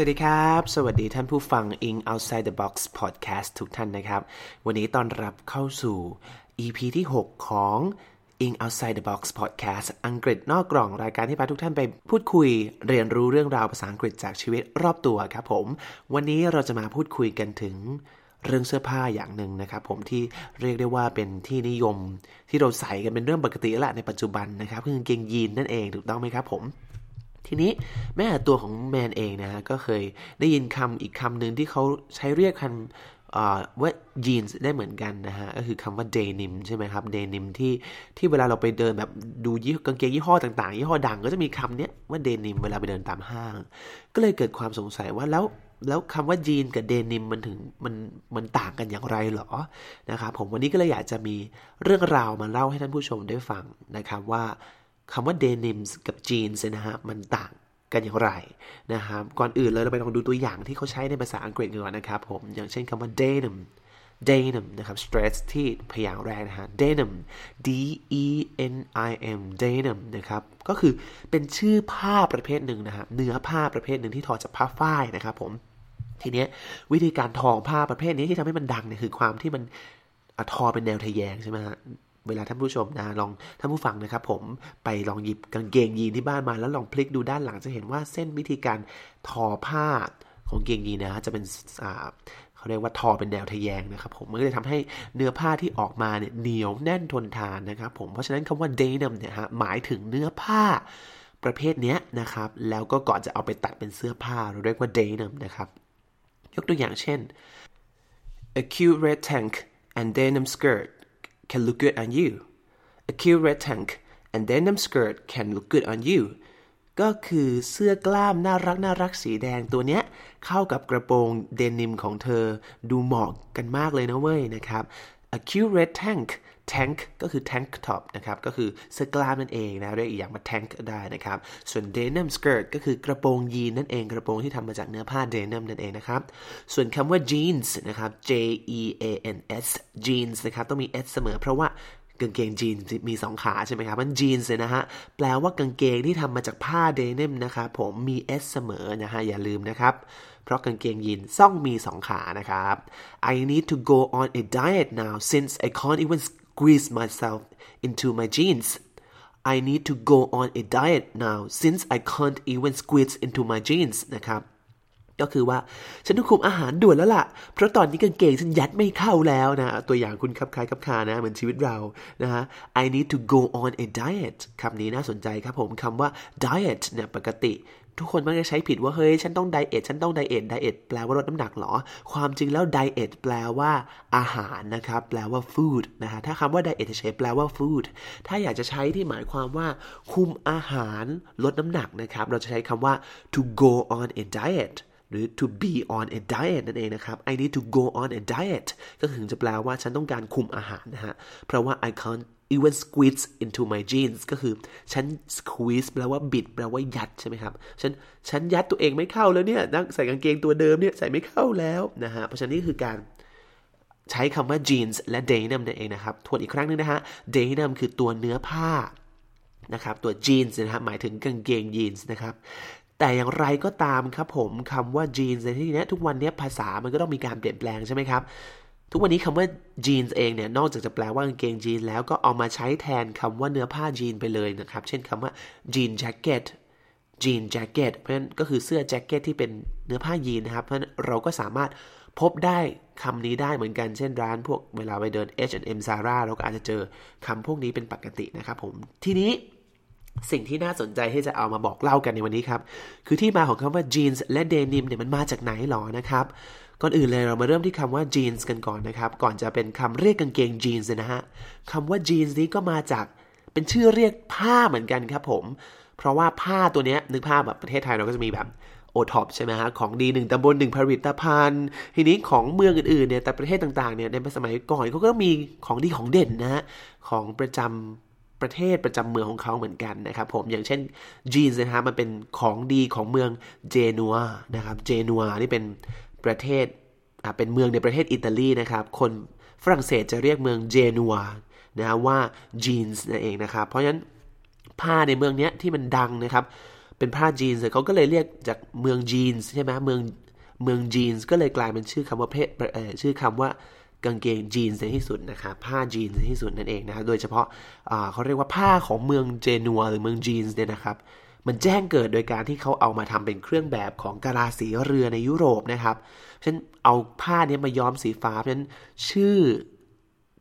วัสดีครับ สวัสดีท่านผู้ฟัง In Outside the Box Podcast ทุกท่านนะครับ วันนี้ต้อนรับเข้าสู่ EP ที่ 6 ของ In Outside the Box Podcast อังกฤษนอกกล่องรายการที่พาทุกท่านไปพูดคุย เรียนรู้เรื่องราวภาษาอังกฤษจากชีวิตรอบตัวครับผม วันนี้เราจะมาพูดคุยกันถึงเรื่องเสื้อผ้าอย่างหนึ่งนะครับผมที่เรียกได้ว่าเป็นที่นิยมที่เราใส่กันเป็นเรื่องปกติแล้วในปัจจุบันนะครับคือกางเกงยีนนั่นเองถูกต้องไหมครับผม ทีนี้แม่ตัวของแมนเองนะฮะก็เคยได้ยินคำอีกคำหนึ่งที่เขาใช้เรียกคันว่ายีนส์ได้เหมือนกันนะฮะ ก็คือคำว่าเดนิมใช่ไหมครับเดนิมที่ที่เวลาเราไปเดินแบบดูยี่กางเกงยี่ห้อต่างๆ ยี่ห้อดังก็จะมีคำนี้ว่าเดนิมเวลาไปเดินตามห้าง ก็เลยเกิดความสงสัยว่าแล้วแล้วคำว่ายีนกับเดนิมมันถึงมันมันต่างกันอย่างไรหรอนะครับผมวันนี้ก็เลยอยากจะมีเรื่องราวมาเล่าให้ท่านผู้ชมได้ฟังนะครับว่า คำว่าเดนิมกับจีนส์นะฮะมันต่างกันอย่างไรนะครับก่อนอื่นเลยเราไปลองดูตัวอย่างที่เขาใช้ในภาษาอังกฤษกันก่อนนะครับผมอย่างเช่นคำว่า denim denim นะครับ stress ที่พยางค์แรกนะฮะ denim d e n i m denim นะครับก็คือเป็นชื่อผ้าประเภทหนึ่งนะฮะเนื้อผ้าประเภทหนึ่งที่ทอจากผ้าฝ้ายนะครับผมทีนี้วิธีการทอผ้าประเภทนี้ที่ทำให้มันดังเนี่ยคือความที่มันทอเป็นแนวทะแยงใช่ไหมฮะ เวลาท่านผู้ชมนะลองท่านผู้ฟังนะครับ ผมไปลองหยิบกางเกงยีนที่บ้านมา แล้วลองพลิกดูด้านหลังจะเห็นว่าเส้นวิธีการทอผ้าของเกงยีนนะจะเป็นเขาเรียกว่าทอเป็นแนวทะแยงนะครับผมมันก็เลยทำให้เนื้อผ้าที่ออกมาเนี่ยเหนียวแน่นทนทานนะครับผมเพราะฉะนั้นคำว่า denim เนี่ยฮะหมายถึงเนื้อผ้าประเภทนี้นะครับ แล้วก็ก่อนจะเอาไปตัดเป็นเสื้อผ้าเราเรียกว่า denim นะครับ ยกตัวอย่างเช่น a cute red tank and denim skirt can look good on you a cute red tank and denim skirt can look good on you ก็คือเสื้อกล้ามน่ารักน่ารักสีแดงตัวเนี้ยเข้ากับกระโปรงเดนิมของเธอดูเหมาะกันมากเลยนะเว้ยนะครับ a cute red tank tank ก็คือ tank top นะครับ ก็คือเสื้อกล้ามนั่นเองนะ เรียกอีกอย่างว่า tank ได้นะครับ ส่วน denim skirt ก็คือกระโปรงยีนนั่นเอง กระโปรงที่ทำมาจากเนื้อผ้า denim นั่นเองนะครับ ส่วนคำว่า jeans นะครับ j e a n s jeans นะครับ ต้องมี s เสมอเพราะว่า กางเกงจีนมีสองขาใช่ไหมครับ มันจีนเลยนะฮะ แปลว่ากางเกงที่ทำมาจากผ้าเดนิมนะครับผมมี s เสมอนะฮะ อย่าลืมนะครับ เพราะกางเกงยีนต้องมีสองขานะครับ I need to go on a diet now since I can't even squeeze myself into my jeans I need to go on a diet now since I can't even squeeze into my jeans นะครับ ก็คือว่าฉันต้องคุมอาหารด่วนแล้วล่ะ เพราะตอนนี้กางเกงฉันยัดไม่เข้าแล้วนะ ตัวอย่างคุ้นคับคล้ายคับคานะ เหมือนชีวิตเรานะฮะ I need to go on a diet คำนี้น่าสนใจครับผมคำว่า diet เนี่ยปกติทุกคนมักจะใช้ผิดว่าเฮ้ยฉันต้อง diet ฉันต้อง diet diet แปลว่าลดน้ำหนักหรอ ความจริงแล้ว diet แปลว่าอาหารนะครับแปลว่า food นะฮะถ้าคำว่า diet ใช้แปลว่า food ถ้าอยากจะใช้ที่หมายความว่า คุมอาหารลดน้ำหนักนะครับเราจะใช้คำว่า to go on a diet หรือ to be on a diet นั่นเองนะครับ I need to go on a diet ก็ถึงจะแปลว่าฉันต้องการคุมอาหารนะฮะ เพราะว่า I can't even squeeze into my jeans ก็คือฉัน squeeze แปลว่าบิดแปลว่ายัดใช่ไหมครับ ฉันฉันยัดตัวเองไม่เข้าแล้วเนี่ยนั่งใส่กางเกงตัวเดิมเนี่ยใส่ไม่เข้าแล้วนะฮะ เพราะฉะนั้นนี่คือการใช้คำว่า jeans และ denim นั่นเองนะครับ ทวนอีกครั้งนึงนะฮะ denim คือตัวเนื้อผ้านะครับ ตัว jeans นะครับหมายถึงกางเกงยีนส์นะครับ แต่อย่างไรก็ตามครับผมคำว่า jeans ในที่นี้ทุกวันนี้ภาษามันก็ต้องมีการเปลี่ยนแปลงใช่ไหมครับทุกวันนี้คำว่า jeans เองเนี่ย นอกจากจะแปลว่ากางเกงยีนแล้วก็เอามาใช้แทนคำว่าเนื้อผ้ายีนไปเลยนะครับ เช่นคำว่า jean jacket jean jacket เพราะฉะนั้นก็คือเสื้อแจ็คเก็ตที่เป็นเนื้อผ้ายีนนะครับ เพราะฉะนั้นเราก็สามารถพบได้คำนี้ได้เหมือนกัน เช่นร้านพวกเวลาไปเดิน H&M Zara เราก็อาจจะเจอคำพวกนี้เป็นปกตินะครับผม ทีนี้ สิ่งที่น่าสนใจที่จะเอามาบอกเล่ากันในวันนี้ครับ คือที่มาของคำว่า jeans และ denim เนี่ยมันมาจากไหนหรอนะครับ ก่อนอื่นเลยเรามาเริ่มที่คำว่า jeans กันก่อนนะครับ ก่อนจะเป็นคำเรียกกางเกง jeans นะฮะคำว่า jeans นี้ก็มาจากเป็นชื่อเรียกผ้าเหมือนกันครับผม เพราะว่าผ้าตัวนี้นึกภาพแบบประเทศไทยเราก็จะมีแบบโอท็อปใช่ไหมฮะของดีหนึ่งตำบลหนึ่งผลิตภัณฑ์ ทีนี้ของเมืองอื่นๆเนี่ยแต่ประเทศต่างๆเนี่ยในสมัยก่อนเขาก็มีของดีของเด่นนะฮะของประจำ ประเทศประจำเมืองของเขาเหมือนกันนะครับผมอย่างเช่นจีนนะฮะมันเป็นของดีของเมืองเจนัวนะครับเจนัวนี่เป็นประเทศอ่าเป็นเมืองในประเทศอิตาลีนะครับ คนฝรั่งเศสจะเรียกเมืองเจนัวนะฮะว่าจีนส์นั่นเองนะครับ เพราะฉะนั้นผ้าในเมืองนี้ที่มันดังนะครับ เป็นผ้าจีนส์เขาก็เลยเรียกจากเมืองจีนส์ใช่ไหมเมืองเมืองจีนส์ก็เลยกลายเป็นชื่อคำว่าเพศชื่อคำว่า กางเกงจีนส์ในที่สุดนะครับผ้าจีนส์ในที่สุดนั่นเองนะครับโดยเฉพาะเขาเรียกว่าผ้าของเมืองเจนัวหรือเมืองจีนส์เนี่ยนะครับมันแจ้งเกิดโดยการที่เขาเอามาทำเป็นเครื่องแบบของกาลาสีเรือในยุโรปนะครับฉันเอาผ้านี้มาย้อมสีฟ้าฉะนั้นชื่อ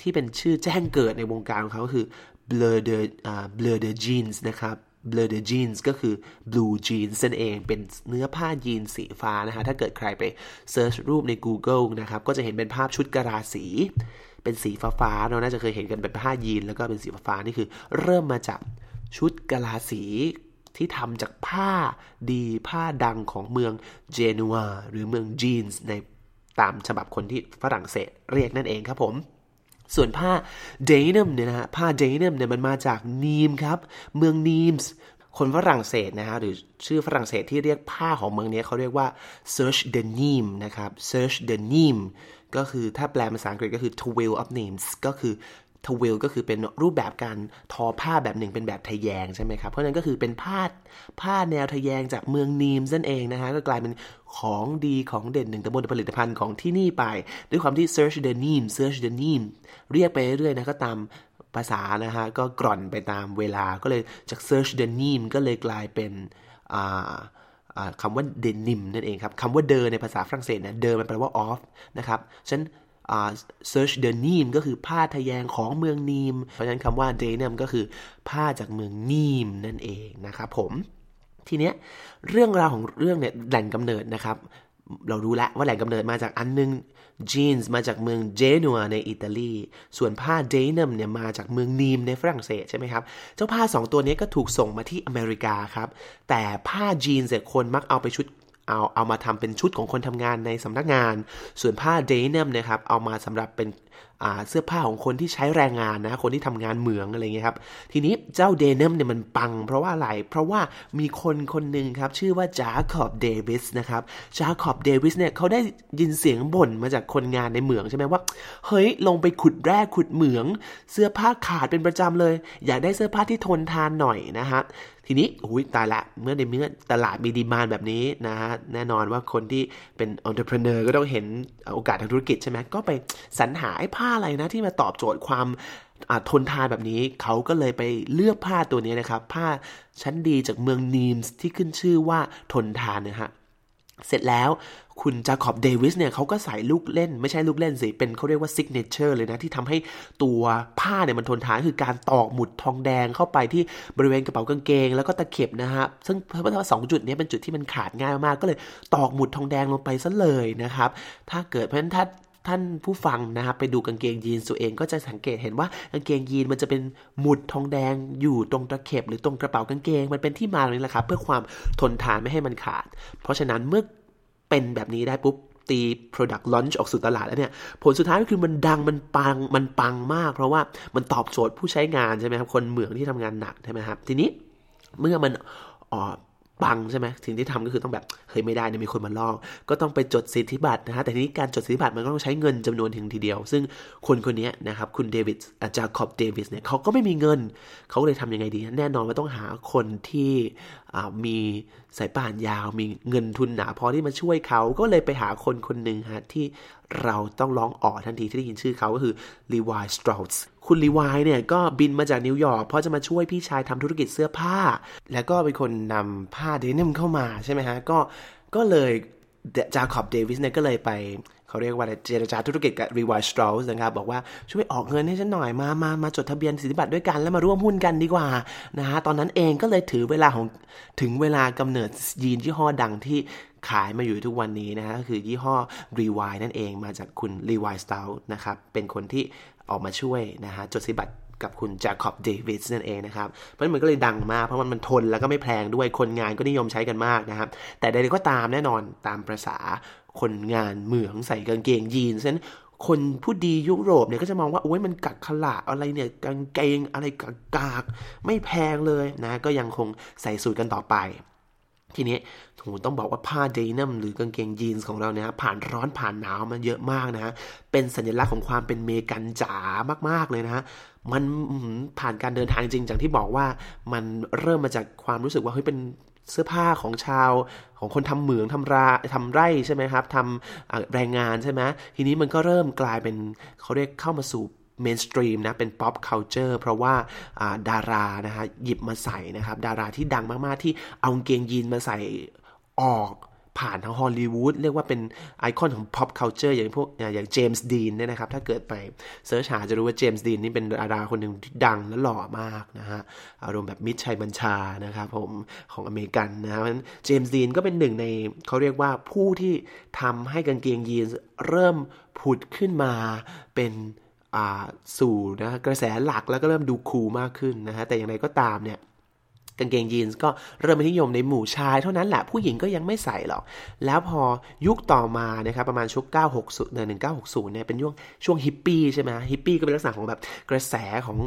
ที่เป็นชื่อแจ้งเกิดในวงการของเขาคือ blur the uh, blur the jeans นะครับ blur the jeans ก็คือ blue jeans นั่นเอง เป็นเนื้อผ้ายีนสีฟ้านะฮะ ถ้าเกิดใครไปเซิร์ชรูปใน Google นะครับ ก็จะเห็นเป็นภาพชุดกระาสี เป็นสีฟ้าๆเราน่าจะเคยเห็นกันเป็นผ้ายีน แล้วก็เป็นสีฟ้านี่คือ เริ่มมาจากชุดกะลาสีที่ทำจากผ้าดีผ้าดังของเมืองเจนัวหรือเมืองจีนส์ในตามฉบับคนที่ฝรั่งเศสเรียกนั่นเองครับผม ส่วนผ้าเดนิมเนี่ยนะฮะผ้าเดนิมเนี่ยมันมาจากนีมครับ เมืองนีมส์คนฝรั่งเศสนะฮะหรือชื่อฝรั่งเศสที่เรียกผ้าของเมืองนี้เขาเรียกว่า search the name นะครับ search the name ก็คือถ้าแปลภาษาอังกฤษก็คือ t w i l of names ก็คือ ทเวลก็คือเป็นรูปแบบการทอผ้าแบบหนึ่งเป็นแบบทะแยงใช่ไหมครับ เพราะนั้นก็คือเป็นผ้าผ้าแนวทะแยงจากเมืองนีมนั่นเองนะฮะก็กลายเป็นของดีของเด่นหนึ่งตำบลผลิตภัณฑ์ของที่นี่ไป ด้วยความที่ search the name search the name เรียกไปเรื่อยๆนะก็ตามภาษานะฮะก็กร่อนไปตามเวลาก็เลยจาก search the name ก็เลยกลายเป็นคำว่าเดนิมนั่นเองครับคำว่าเดอในภาษาฝรั่งเศสนะเดอมันแปลว่า off นะครับฉัน search the name ก็คือผ้าทะแยงของเมืองนีม เพราะฉะนั้นคำว่า denim ก็คือผ้าจากเมืองนีมนั่นเองนะครับผมทีเนี้ยเรื่องราวของเรื่องเนี่ยแหล่งกำเนิดนะครับ เรารู้แล้วว่าแหล่งกำเนิดมาจากอันนึงจีนส์มาจากเมืองเจนัวในอิตาลี ส่วนผ้าเดนิมเนี่ยมาจากเมืองนีมในฝรั่งเศสใช่ไหมครับ เจ้าผ้าสองตัวนี้ก็ถูกส่งมาที่อเมริกาครับ แต่ผ้าจีนส์คนมักเอาไปชุด เอาเอามาทำเป็นชุดของคนทำงานในสำนักงาน ส่วนผ้าเดนิมนะครับเอามาสำหรับเป็นเสื้อผ้าของคนที่ใช้แรงงานนะคนที่ทำงานเหมืองอะไรเงี้ยครับทีนี้เจ้าเดนิมเนี่ยมันปัง เพราะว่าอะไรเพราะว่ามีคนคนหนึ่งครับชื่อว่าจาคอบเดวิสนะครับจาคอบเดวิสเนี่ยเขาได้ยินเสียงบ่นมาจากคนงานในเหมืองใช่ไหมว่าเฮ้ยลงไปขุดแร่ขุดเหมือง เสื้อผ้าขาดเป็นประจำเลย อยากได้เสื้อผ้าที่ทนทานหน่อยนะฮะทีนี้อุ้ยตายละเมื่อในเมื่อตลาดมี demand แบบนี้นะฮะแน่นอนว่าคนที่เป็นองค์ประกอบก็ต้องเห็นโอกาสทางธุรกิจใช่ไหมก็ไปสรรหาไอ้ผ้าอะไรนะที่มาตอบโจทย์ความทนทานแบบนี้เขาก็เลยไปเลือกผ้าตัวนี้นะครับ ผ้าชั้นดีจากเมืองนีมส์ที่ขึ้นชื่อว่าทนทานนะฮะ เสร็จแล้วคุณจาคอบเดวิสเนี่ยเขาก็ใส่ลูกเล่น ไม่ใช่ลูกเล่นสิ เป็นเขาเรียกว่า signature เลยนะ ที่ทำให้ตัวผ้าเนี่ยมันทนทานคือการตอกหมุดทองแดงเข้าไปที่บริเวณกระเป๋ากางเกง แล้วก็ตะเข็บนะฮะ ซึ่งเพราะว่าสองจุดนี้เป็นจุดที่มันขาดง่ายมากก็เลยตอกหมุดทองแดงลงไปซะเลยนะครับ ถ้าเกิดเพราะฉะนั้นถ้า ท่านผู้ฟังนะครับไปดูกางเกงยีนตัวเองก็จะสังเกตเห็นว่ากางเกงยีนมันจะเป็นหมุดทองแดงอยู่ตรงตะเข็บหรือตรงกระเป๋ากางเกง มันเป็นที่มาเลยแหละครับเพื่อความทนทานไม่ให้มันขาด เพราะฉะนั้นเมื่อเป็นแบบนี้ได้ปุ๊บตี product launch ออกสู่ตลาดแล้วเนี่ย ผลสุดท้ายก็คือมันดังมันปังมันปังมาก เพราะว่ามันตอบโจทย์ผู้ใช้งานใช่ไหมครับ คนเหมืองที่ทำงานหนักใช่ไหมครับ ทีนี้เมื่อมันออ ปังใช่ไหมสิ่งที่ทำก็คือต้องแบบเฮ้ยไม่ได้นะมีคนมาลอก ก็ต้องไปจดสิทธิบัตรนะฮะแต่ทีนี้การจดสิทธิบัตรมันก็ต้องใช้เงินจำนวนถึงทีเดียว ซึ่งคนคนนี้นะครับคุณเดวิดอาจารย์คอบเดวิสเนี่ยเขาก็ไม่มีเงิน เขาเลยทำยังไงดี แน่นอนว่าต้องหาคนที่มีสายป่านยาว มีเงินทุนหนาพอที่มาช่วยเขาก็เลยไปหาคนคนหนึ่งฮะที่เราต้องร้องอ๋อทันทีที่ได้ยินชื่อเขาก็คือลีวายสตร u ส คุณลีวายเนี่ยก็บินมาจากนิวยอร์กเพราะจะมาช่วยพี่ชายทำธุรกิจเสื้อผ้า แล้วก็เป็นคนนำผ้าเดนิมเข้ามาใช่ไหมฮะ ก็ก็เลยจาคอบเดวิสเนี่ยก็เลยไปเขาเรียกว่าเจรจาธุรกิจกับ r e w i s e Strauss นะครับ บอกว่าช่วยออกเงินให้ฉันหน่อยมามามาจดทะเบียนสิทธิบัตรด้วยกันแล้วมาร่วมหุ้นกันดีกว่านะฮะตอนนั้นเองก็เลยถือเวลาของถึงเวลากำเนิดยีนส์ยี่ห้อดังที่ ขายมาอยู่ทุกวันนี้นะฮะก็คือยี่ห้อ r e w i นั่นเองมาจากคุณ r e w i s t r a u s นะครับ เป็นคนที่ออกมาช่วยนะฮะจดสิบัตรกับคุณแจ็คคอบเดวิสนั่นเองนะครับ เพราะมันก็เลยดังมากเพราะมันมันทนแล้วก็ไม่แพงด้วยคนงานก็นิยมใช้กันมากนะครับ แต่ใดๆก็ตามแน่นอนตามประษาคนงานเหมืองใส่กางเกงยีนส์นั้นคนผู้ดียุโรปเนี่ยก็จะมองว่าโอ้ยมันกักขละอะไรเนี่ยกางเกงอะไรกากากไม่แพงเลยนะ ก็ยังคงใส่สูตรกันต่อไป ทีนี้โหต้องบอกว่าผ้าเดนิมหรือกางเกงยีนส์ของเราเนี่ยผ่านร้อนผ่านหนาวมาเยอะมากนะฮะ เป็นสัญลักษณ์ของความเป็นเมกันจ๋ามาก ๆ เลยนะฮะ มันผ่านการเดินทางจริงจากที่บอกว่ามันเริ่มมาจากความรู้สึกว่าเฮ้ยเป็นเสื้อผ้าของชาวของคนทำเหมืองทำราทำไร่ใช่ไหมครับทำแรงงานใช่ไหมทีนี้มันก็เริ่มกลายเป็นเขาเรียกเข้ามาสู่ mainstream นะเป็น pop culture เพราะว่าดารานะฮะหยิบมาใส่นะครับ ดาราที่ดังมากๆที่เอาเกงยีนส์มาใส่ออกผ่านทางฮอลลีวูดเรียกว่าเป็นไอคอนของ pop culture อย่างพวกอย่างเจมส์ดีนเนี่ยนะครับ ถ้าเกิดไป search หาจะรู้ว่าเจมส์ดีนนี่เป็นดาราคนหนึ่งที่ดังและหล่อมากนะฮะ อารมณ์แบบมิตรชัยบัญชานะครับผมของอเมริกันนะเพราะฉะนั้นเจมส์ดีนก็เป็นหนึ่งในเขาเรียกว่าผู้ที่ทำให้กางเกงยีนส์เริ่มผุดขึ้นมาเป็น สู่นะกระแสหลักแล้วก็เริ่มดูคูลมากขึ้นนะฮะแต่อย่างไรก็ตามเนี่ยกางเกงยีนส์ก็เริ่มเป็นนิยมในหมู่ชายเท่านั้นแหละผู้หญิงก็ยังไม่ใส่หรอก แล้วพอยุคต่อมานะครับประมาณชุก960เนี่ย1960เนี่ยเป็นช่วงช่วงฮิปปี้ใช่ไหมฮิปปี้ก็เป็นลักษณะของแบบกระแสของ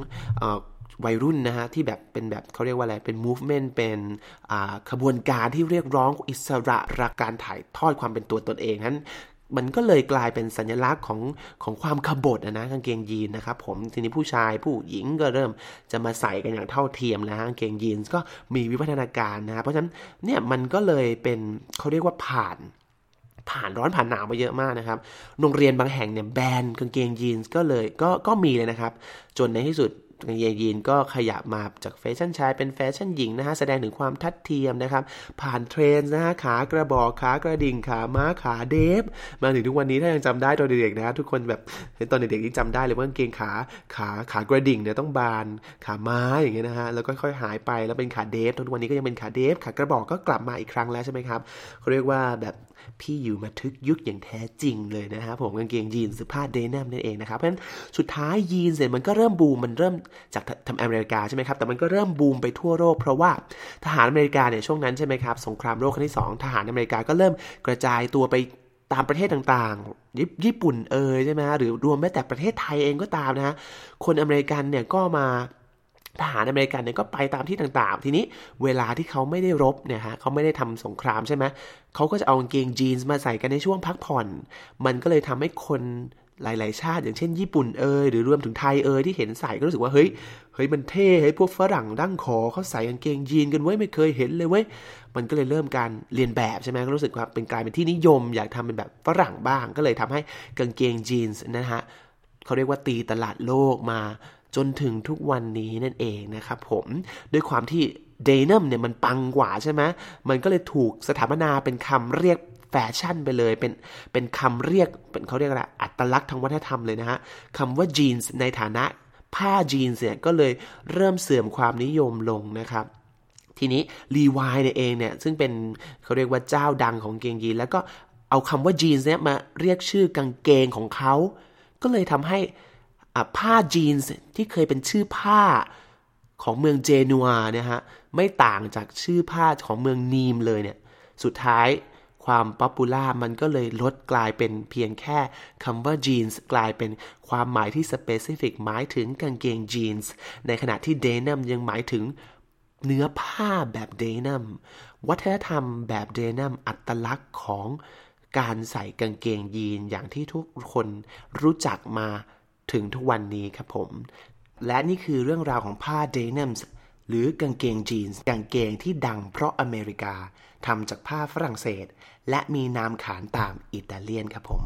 วัยรุ่นนะฮะที่แบบเป็นแบบเขาเรียกว่าอะไร เป็น movement เป็นขบวนการที่เรียกร้องอิสระรักการถ่ายทอดความเป็นตัวตนเองนั้น มันก็เลยกลายเป็นสัญลักษณ์ของของความกบฏนะกางเกงยีนนะครับผมทีนี้ผู้ชายผู้หญิงก็เริ่มจะมาใส่กันอย่างเท่าเทียมแล้วกางเกงยีนก็มีวิวัฒนาการนะเพราะฉะนั้นเนี่ยมันก็เลยเป็นเขาเรียกว่าผ่านผ่านร้อนผ่านหนาวมาเยอะมากนะครับ โรงเรียนบางแห่งเนี่ยแบนกางเกงยีนก็เลยก็ก็มีเลยนะครับ จนในที่สุด กางเกงยีนก็ขยับมาจากแฟชั่นชายเป็นแฟชั่นหญิงนะฮะแสดงถึงความทัดเทียมนะครับ ผ่านเทรนด์นะฮะขากระบอกขากระดิ่งขาม้าขาเดฟ มาถึงทุกวันนี้ถ้ายังจำได้ตอนเด็กๆนะทุกคนแบบตอนเด็กๆที่จำได้เลยว่ากางเกงขาขาขากระดิ่งเนี่ยต้องบานขาม้าอย่างเงี้ยนะฮะแล้วก็ค่อยหายไปแล้วเป็นขาเดฟทุกวันนี้ก็ยังเป็นขาเดฟขากระบอกก็กลับมาอีกครั้งแล้วใช่ไหมครับเขาเรียกว่าแบบ พี่อยู่มาทึกยุคอย่างแท้จริงเลยนะครับผมกางเกงยีนส์ผ้าเดนิมนั่นเองนะครับเพราะฉะนั้นสุดท้ายยีนส์เนี่ยมันก็เริ่มบูมมันเริ่มจากทำอเมริกาใช่ไหมครับแต่มันก็เริ่มบูมไปทั่วโลกเพราะว่าทหารอเมริกาเนี่ยช่วงนั้นใช่ไหมครับสงครามโลกครั้งที่ 2 ทหารอเมริกาก็เริ่มกระจายตัวไปตามประเทศต่างๆ ญี่ปุ่นเอยใช่ไหมหรือรวมแม้แต่ประเทศไทยเองก็ตามนะฮะคนอเมริกันเนี่ยก็มา ทหารอเมริกันเนี่ยก็ไปตามที่ต่างๆ ทีนี้เวลาที่เขาไม่ได้รบเนี่ยฮะเขาไม่ได้ทำสงครามใช่ไหมเขาก็จะเอากางเกงยีนส์มาใส่กันในช่วงพักผ่อน มันก็เลยทำให้คนหลาย ๆ ชาติ อย่างเช่นญี่ปุ่นเอยหรือรวมถึงไทยเอยที่เห็นใส่ก็รู้สึกว่าเฮ้ยเฮ้ยมันเท่เฮ้ยพวกฝรั่งดั้งคอเขาใส่กางเกงยีนกันไว้ไม่เคยเห็นเลยเว้ยมันก็เลยเริ่มการเรียนแบบใช่ไหมก็รู้สึกว่าเป็นกลายเป็นที่นิยม อยากทำเป็นแบบฝรั่งบ้าง ก็เลยทำให้กางเกงยีนส์นะฮะเขาเรียกว่าตีตลาดโลกมา จนถึงทุกวันนี้นั่นเองนะครับผมด้วยความที่เดนิมเนี่ยมันปังกว่าใช่ไหมมันก็เลยถูกสถาปนาเป็นคำเรียกแฟชั่นไปเลยเป็นเป็นคำเรียกเป็นเขาเรียกอะไรอัตลักษณ์ทางวัฒนธรรมเลยนะฮะคำว่าจีนส์ในฐานะผ้าจีนส์เนี่ยก็เลยเริ่มเสื่อมความนิยมลงนะครับทีนี้รีวายเนี่ยเองเนี่ยซึ่งเป็นเขาเรียกว่าเจ้าดังของเกงยีนแล้วก็เอาคำว่าจีนส์เนี่ยมาเรียกชื่อกางเกงของเขา ก็เลยทำให้ ผ้าจีนส์ที่เคยเป็นชื่อผ้าของเมืองเจนัวเนี่ยฮะไม่ต่างจากชื่อผ้าของเมืองนีมเลยเนี่ยสุดท้ายความ popular มันก็เลยลดกลายเป็นเพียงแค่คำว่าจีนส์กลายเป็นความหมายที่สเปซิฟิกหมายถึงกางเกงจีนส์ในขณะที่เดนัมยังหมายถึงเนื้อผ้าแบบเดนัมวัฒนธรรมแบบเดนัมอัตลักษณ์ของการใส่กางเกงยีนอย่างที่ทุกคนรู้จักมา ถึงทุกวันนี้ครับผม และนี่คือเรื่องราวของผ้าเดนิมส์หรือกางเกงจีนส์กางเกงที่ดังเพราะอเมริกาทำจากผ้าฝรั่งเศส และมีนามขานตามอิตาเลียนครับผม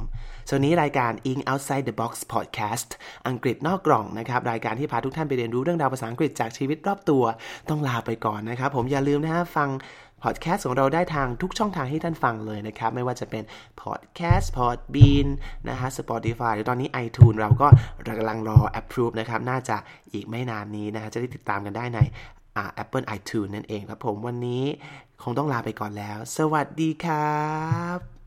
ส่วนนี้รายการ In Outside the Box Podcast อังกฤษนอกกล่องนะครับ รายการที่พาทุกท่านไปเรียนรู้เรื่องราวภาษาอังกฤษจากชีวิตรอบตัว ต้องลาไปก่อนนะครับ ผมอย่าลืมนะฮะฟัง พอดแคสต์ของเราได้ทางทุกช่องทางที่ท่านฟังเลยนะครับ ไม่ว่าจะเป็นพอดแคสต์พอดบีนนะฮะ Spotify หรือตอนนี้ iTunes เราก็กำลังรอ approve นะครับ น่าจะอีกไม่นานนี้นะฮะ จะได้ติดตามกันได้ใน Apple iTunes นั่นเองครับผมวันนี้คงต้องลาไปก่อนแล้ว สวัสดีครับ